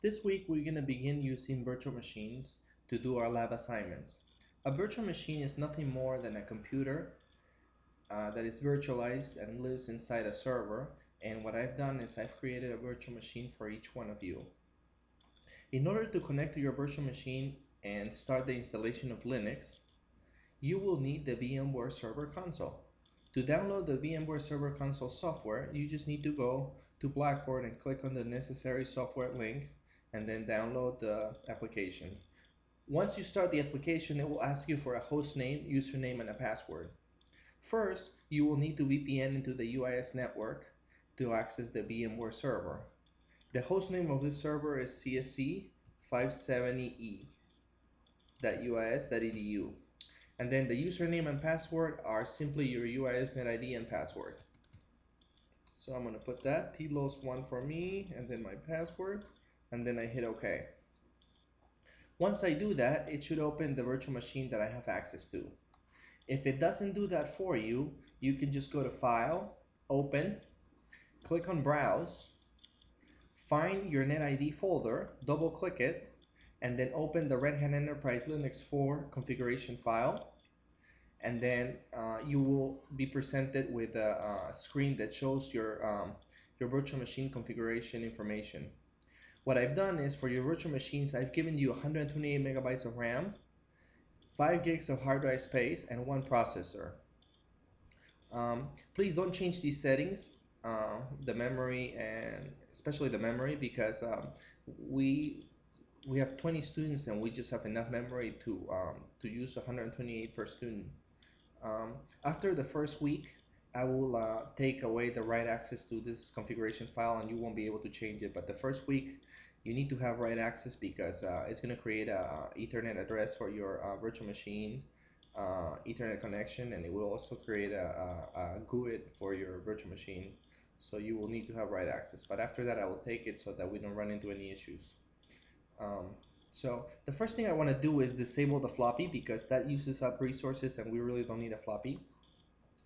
This week we're going to begin using virtual machines to do our lab assignments. A virtual machine is nothing more than a computer uh, that is virtualized and lives inside a server and what I've done is I've created a virtual machine for each one of you. In order to connect to your virtual machine and start the installation of Linux, you will need the VMware Server Console. To download the VMware Server Console software, you just need to go to Blackboard and click on the necessary software link and then download the application. Once you start the application, it will ask you for a host name, username, and a password. First, you will need to VPN into the UIS network to access the VMware server. The host name of this server is csc570e.uis.edu. And then the username and password are simply your UIS net ID and password. So I'm going to put that, tlos1 for me, and then my password, and then I hit OK. Once I do that, it should open the virtual machine that I have access to. If it doesn't do that for you, you can just go to File, Open, click on Browse, find your NetID folder, double click it, and then open the Red Hat Enterprise Linux 4 configuration file. And then uh, you will be presented with a, a screen that shows your, um, your virtual machine configuration information. What I've done is for your virtual machines, I've given you 128 megabytes of RAM, 5 gigs of hard drive space, and one processor. Um, please don't change these settings uh, the memory and especially the memory because um, we we have 20 students and we just have enough memory to um, to use 128 per student. Um, after the first week, I will uh, take away the write access to this configuration file and you won't be able to change it. But the first week, you need to have write access because uh, it's going to create a Ethernet address for your uh, virtual machine uh, Ethernet connection and it will also create a, a, a GUID for your virtual machine. So you will need to have write access. But after that I will take it so that we don't run into any issues. Um, so the first thing I want to do is disable the floppy because that uses up resources and we really don't need a floppy.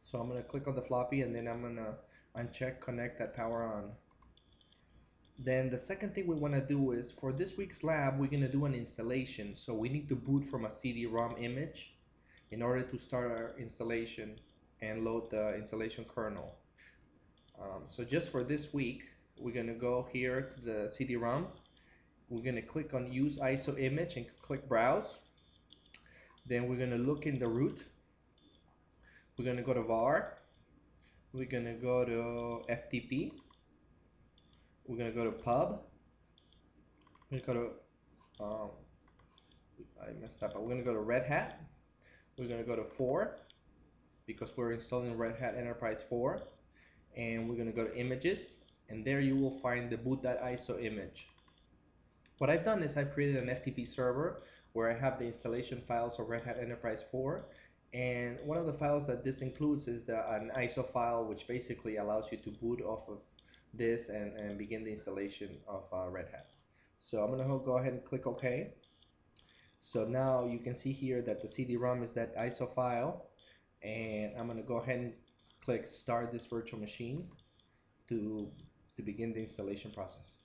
So I'm going to click on the floppy and then I'm going to uncheck connect that power on then the second thing we want to do is for this week's lab we're going to do an installation so we need to boot from a CD-ROM image in order to start our installation and load the installation kernel um, so just for this week, we're going to go here to the CD-ROM. We're going to click on Use ISO Image and click Browse. Then we're going to look in the root. We're going to go to var. We're going to go to FTP. We're to go to pub. We're to go to, um, I messed up. We're going to go to Red Hat. We're to go to 4 because we're installing Red Hat Enterprise 4 and we're to go to images and there you will find the boot.iso image. What I've done is I've created an FTP server where I have the installation files of Red Hat Enterprise 4 and one of the files that this includes is the, an ISO file which basically allows you to boot off of this and, and begin the installation of uh, Red Hat. So I'm going to go ahead and click OK. So now you can see here that the CD-ROM is that ISO file and I'm going to go ahead and click start this virtual machine to, to begin the installation process.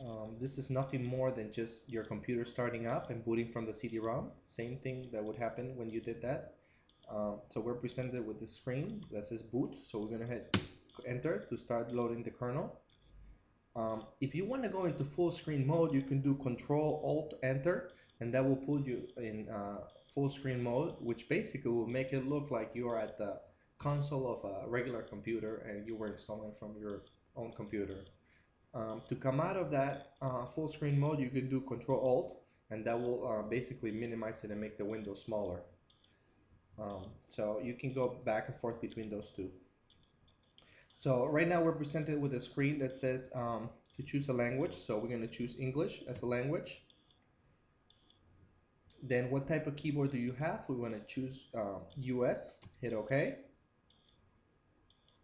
Um, this is nothing more than just your computer starting up and booting from the CD-ROM. Same thing that would happen when you did that. Um, so we're presented with this screen that says boot. So we're going to hit enter to start loading the kernel. Um, if you want to go into full screen mode, you can do Control Alt Enter, and that will pull you in uh, full screen mode, which basically will make it look like you are at the console of a regular computer and you were installing from your own computer. Um, to come out of that uh, full screen mode, you can do Control Alt, and that will uh, basically minimize it and make the window smaller. Um, so you can go back and forth between those two. So right now we're presented with a screen that says um, to choose a language. So we're going to choose English as a language. Then what type of keyboard do you have? We want to choose um, US, hit OK.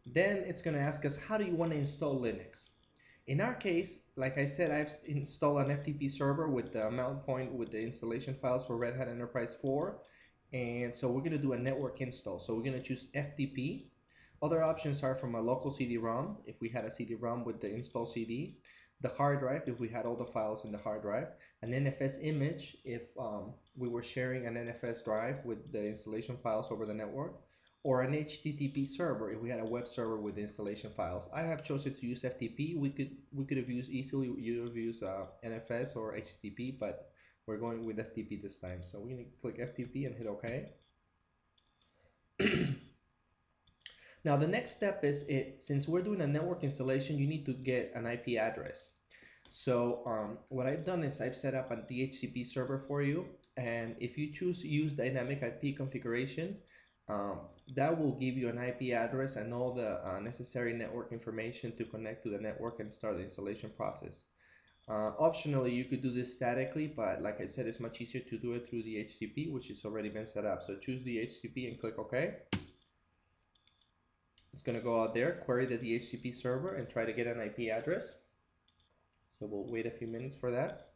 Then it's going to ask us, how do you want to install Linux? In our case, like I said, I've installed an FTP server with the mount point with the installation files for Red Hat Enterprise 4. And so we're going to do a network install. So we're going to choose FTP. Other options are from a local CD-ROM, if we had a CD-ROM with the install CD, the hard drive, if we had all the files in the hard drive, an NFS image, if um, we were sharing an NFS drive with the installation files over the network, or an HTTP server if we had a web server with installation files. I have chosen to use FTP. We could we could have used easily you have used uh, NFS or HTTP, but we're going with FTP this time. So we need to click FTP and hit OK. now the next step is it since we're doing a network installation, you need to get an IP address. So um, what I've done is I've set up a DHCP server for you, and if you choose to use dynamic IP configuration, um, that will give you an IP address and all the uh, necessary network information to connect to the network and start the installation process. Uh, optionally, you could do this statically, but like I said, it's much easier to do it through the HTTP, which has already been set up. So choose the HTTP and click OK. It's going to go out there, query the DHCP server, and try to get an IP address. So we'll wait a few minutes for that.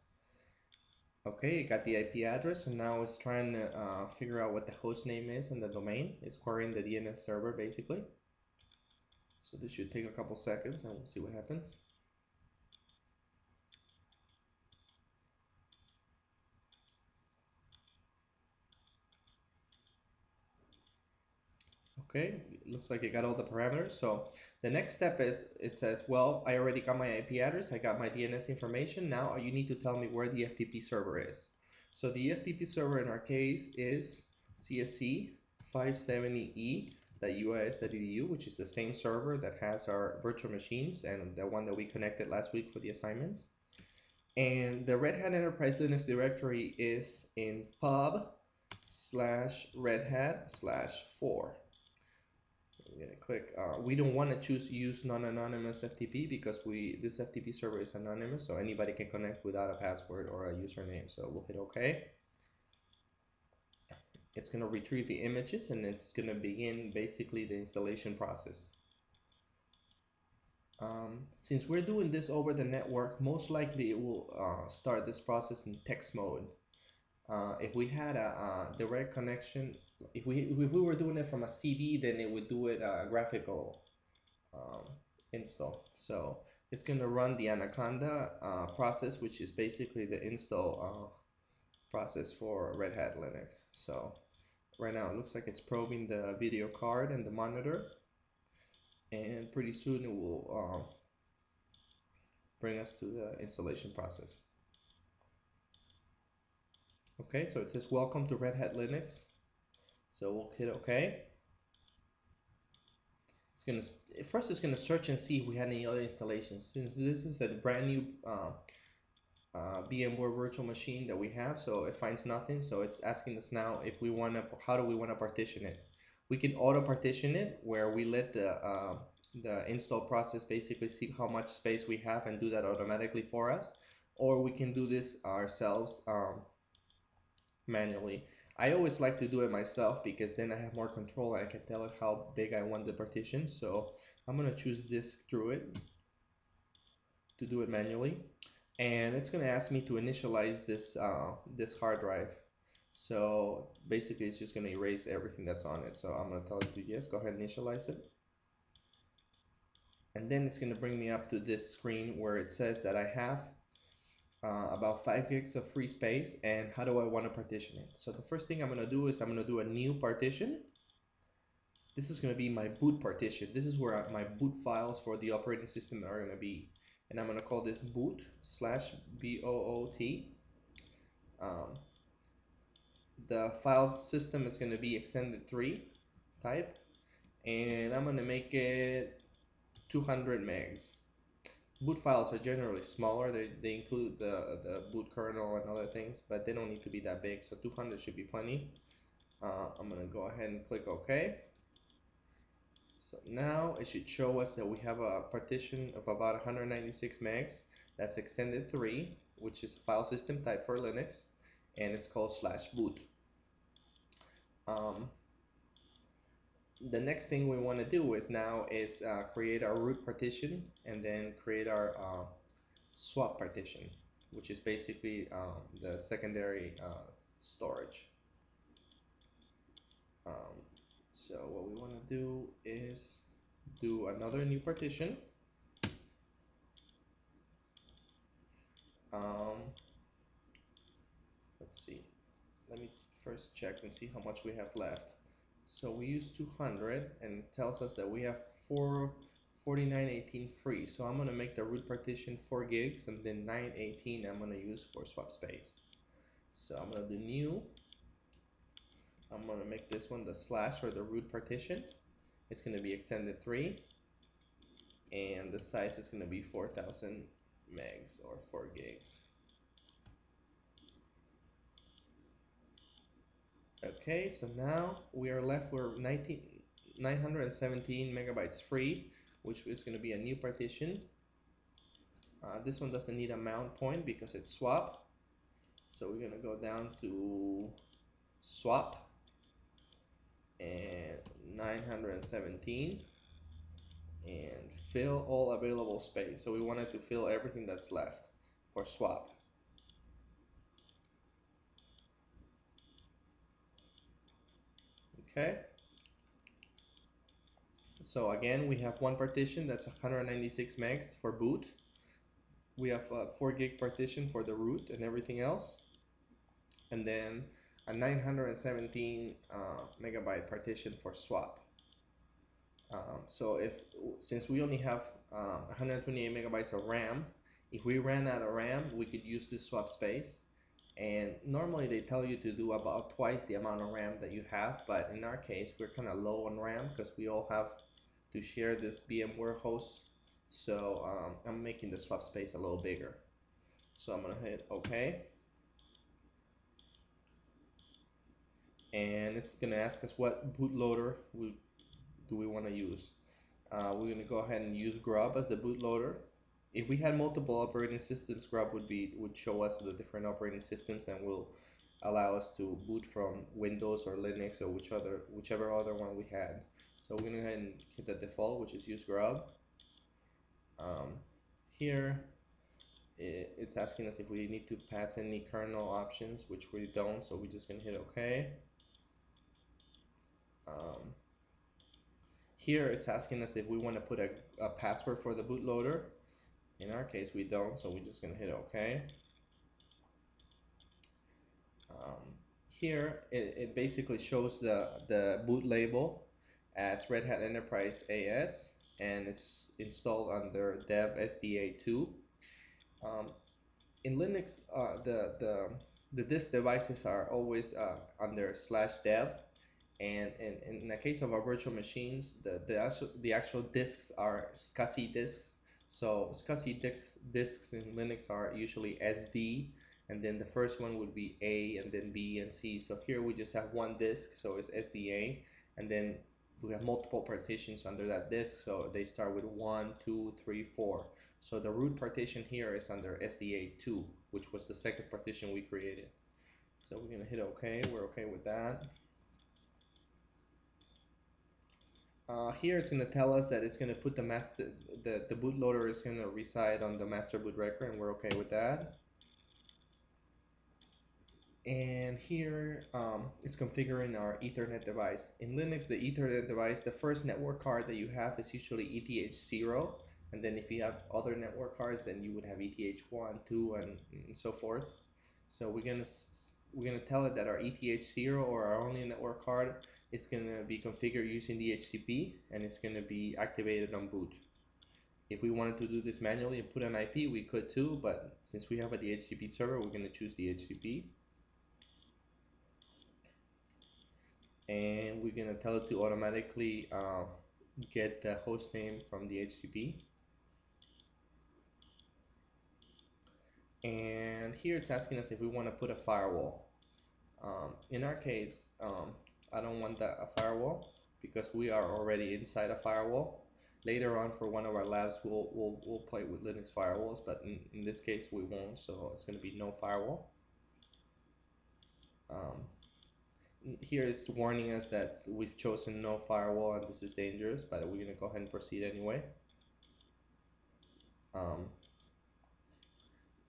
Okay, it got the IP address, and now it's trying to uh, figure out what the host name is and the domain. It's querying the DNS server basically. So this should take a couple seconds, and we'll see what happens. Okay, looks like it got all the parameters. So the next step is it says, well, I already got my IP address, I got my DNS information. Now you need to tell me where the FTP server is. So the FTP server in our case is CSC 570e.uis.edu, which is the same server that has our virtual machines and the one that we connected last week for the assignments. And the Red Hat Enterprise Linux directory is in pub slash red hat slash 4 gonna click. Uh, we don't want to choose use non-anonymous FTP because we this FTP server is anonymous, so anybody can connect without a password or a username. So we'll hit OK. It's gonna retrieve the images and it's gonna begin basically the installation process. Um, since we're doing this over the network, most likely it will uh, start this process in text mode. Uh, if we had a, a, direct connection, if we if we were doing it from a CD, then it would do it a graphical um, install. So it's going to run the Anaconda uh, process, which is basically the install uh, process for Red Hat Linux. So right now it looks like it's probing the video card and the monitor, and pretty soon it will um, bring us to the installation process. Okay, so it says welcome to Red Hat Linux. So we'll hit OK. It's gonna first it's gonna search and see if we had any other installations. Since this is a brand new uh, uh, VMware virtual machine that we have, so it finds nothing. So it's asking us now if we want to, how do we want to partition it? We can auto partition it where we let the uh, the install process basically see how much space we have and do that automatically for us, or we can do this ourselves. Um, manually. I always like to do it myself because then I have more control. and I can tell it how big I want the partition. So I'm going to choose disk Druid to do it manually. And it's going to ask me to initialize this, uh, this hard drive. So basically it's just going to erase everything that's on it. So I'm going to tell it to yes, go ahead and initialize it. And then it's going to bring me up to this screen where it says that I have uh, about 5 gigs of free space and how do I want to partition it. So the first thing I'm going to do is I'm going to do a new partition. This is going to be my boot partition. This is where my boot files for the operating system are going to be. And I'm going to call this boot slash B-O-O-T. Um, the file system is going to be extended 3 type. And I'm going to make it 200 megs boot files are generally smaller. They, they include the, the boot kernel and other things, but they don't need to be that big. So 200 should be plenty. Uh, I'm going to go ahead and click OK. So now it should show us that we have a partition of about 196 megs. That's extended 3, which is a file system type for Linux, and it's called slash boot. Um, the next thing we want to do is now is uh, create our root partition and then create our uh, swap partition which is basically um, the secondary uh, storage um, so what we want to do is do another new partition. Um, let's see. Let me first check and see how much we have left. So we use 200 and it tells us that we have 449.18 free. So I'm gonna make the root partition 4 gigs and then 918 I'm gonna use for swap space. So I'm gonna do new. I'm gonna make this one the slash or the root partition. It's gonna be extended 3 and the size is gonna be 4000 megs or 4 gigs. Okay, so now we are left with 19, 917 megabytes free, which is going to be a new partition. Uh, this one doesn't need a mount point because it's swap. So we're going to go down to swap and 917 and fill all available space. So we wanted to fill everything that's left for swap. Okay. So again, we have one partition that's 196 megs for boot. We have a 4 gig partition for the root and everything else. And then a 917 uh, megabyte partition for swap. Um, so if since we only have um, 128 megabytes of RAM, if we ran out of RAM, we could use this swap space. And normally they tell you to do about twice the amount of RAM that you have, but in our case, we're kind of low on RAM because we all have to share this VMware host. So um, I'm making the swap space a little bigger. So I'm gonna hit OK. And it's gonna ask us what bootloader we do we want to use. Uh, we're gonna go ahead and use Grub as the bootloader. If we had multiple operating systems, Grub would be would show us the different operating systems and will allow us to boot from Windows or Linux or which other whichever other one we had. So we're gonna go ahead and hit the default, which is use grub. Um, here, it, it's asking us if we need to pass any kernel options, which we don't, so we're just gonna hit OK. Um, here, it's asking us if we want to put a, a password for the bootloader. In our case, we don't, so we're just gonna hit OK. Um, here, it, it basically shows the, the boot label as Red Hat Enterprise AS and it's installed under dev SDA2. Um, in Linux, uh, the, the, the disk devices are always uh, under slash dev and in, in the case of our virtual machines, the, the, actual, the actual disks are SCSI disks. So SCSI disks, disks in Linux are usually SD and then the first one would be A and then B and C. So here we just have one disk, so it's SDA, and then we have multiple partitions under that disk. So they start with one two three four. So the root partition here is under SDA2 which was the second partition we created. So we're gonna hit OK we're okay with that uh, here it's gonna tell us that it's gonna put the master the, the bootloader is gonna reside on the master boot record and we're okay with that and here um, it's configuring our Ethernet device. In Linux, the Ethernet device, the first network card that you have is usually ETH0, and then if you have other network cards, then you would have ETH1, 2, and, and so forth. So we're gonna we're gonna tell it that our ETH0 or our only network card is gonna be configured using DHCP, and it's gonna be activated on boot. If we wanted to do this manually and put an IP, we could too, but since we have a DHCP server, we're gonna choose DHCP. and we're gonna tell it to automatically uh, get the host name from the HTTP and here it's asking us if we want to put a firewall um, in our case um, I don't want that a firewall because we are already inside a firewall later on for one of our labs we'll, we'll, we'll play with Linux firewalls but in, in this case we won't so it's going to be no firewall um, here is warning us that we've chosen no firewall and this is dangerous, but we're gonna go ahead and proceed anyway. Um,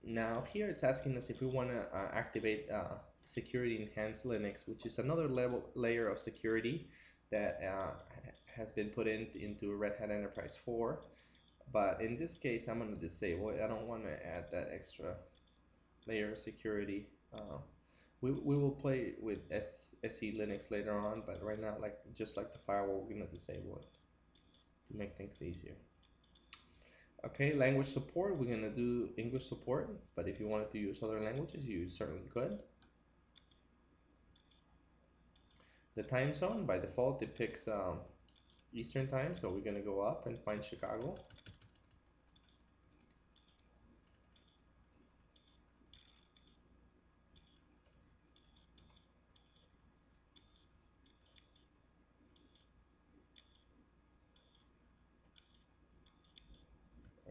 now here it's asking us if we want to uh, activate uh, security enhanced Linux, which is another level layer of security that uh, has been put in into Red Hat Enterprise 4 but in this case I'm going to disable it. I don't want to add that extra layer of security. Uh, we, we will play with S, SE Linux later on but right now like just like the firewall we're going to disable it to make things easier. Okay language support we're going to do English support but if you wanted to use other languages you certainly could the time zone. By default it picks um, Eastern time so we're gonna go up and find Chicago.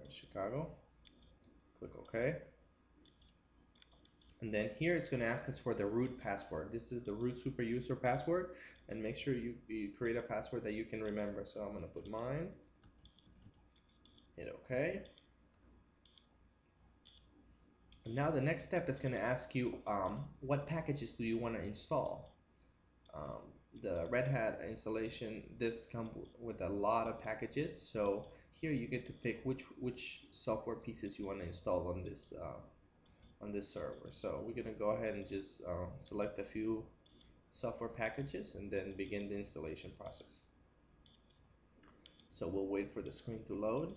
Chicago. Click OK and then here it's going to ask us for the root password. This is the root super user password. And make sure you, you create a password that you can remember. So I'm going to put mine. Hit OK. And now the next step is going to ask you um, what packages do you want to install. Um, the Red Hat installation, this comes with a lot of packages. So here you get to pick which which software pieces you want to install on this uh, on this server. So we're gonna go ahead and just uh, select a few software packages and then begin the installation process. So we'll wait for the screen to load.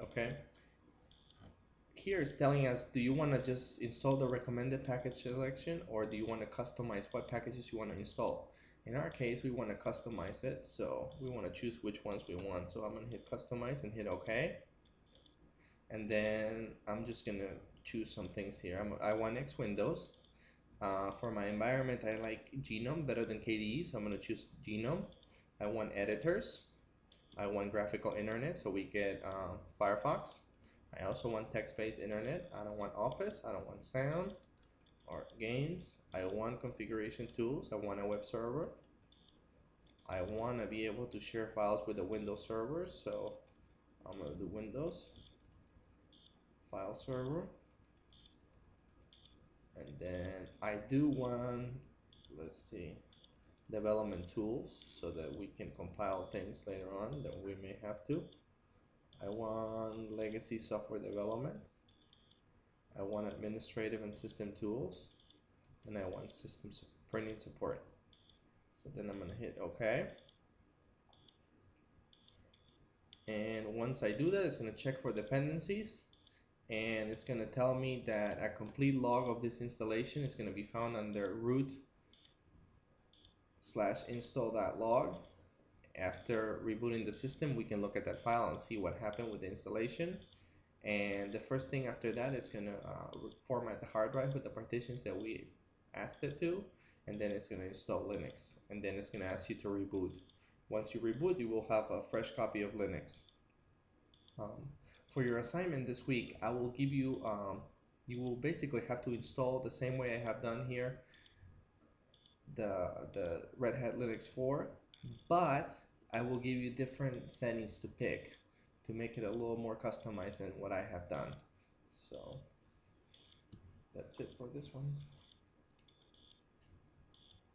Okay. Here is telling us, do you want to just install the recommended package selection or do you want to customize what packages you want to install? In our case, we want to customize it, so we want to choose which ones we want. So I'm going to hit customize and hit OK. And then I'm just going to choose some things here. I'm, I want X Windows. Uh, for my environment, I like GNOME better than KDE, so I'm going to choose GNOME. I want editors. I want graphical internet, so we get uh, Firefox. I also want text-based internet. I don't want Office. I don't want sound or games. I want configuration tools. I want a web server. I want to be able to share files with the Windows server. So I'm going to do Windows file server. And then I do want, let's see, development tools so that we can compile things later on that we may have to. I want legacy software development. I want administrative and system tools and I want system printing support. So then I'm going to hit OK. And once I do that, it's going to check for dependencies and it's going to tell me that a complete log of this installation is going to be found under root slash install.log. After rebooting the system, we can look at that file and see what happened with the installation. And the first thing after that is going to uh, format the hard drive with the partitions that we asked it to and then it's going to install Linux and then it's going to ask you to reboot. Once you reboot you will have a fresh copy of Linux. Um, for your assignment this week I will give you um, you will basically have to install the same way I have done here the, the Red Hat Linux 4 but I will give you different settings to pick to make it a little more customized than what I have done. So that's it for this one.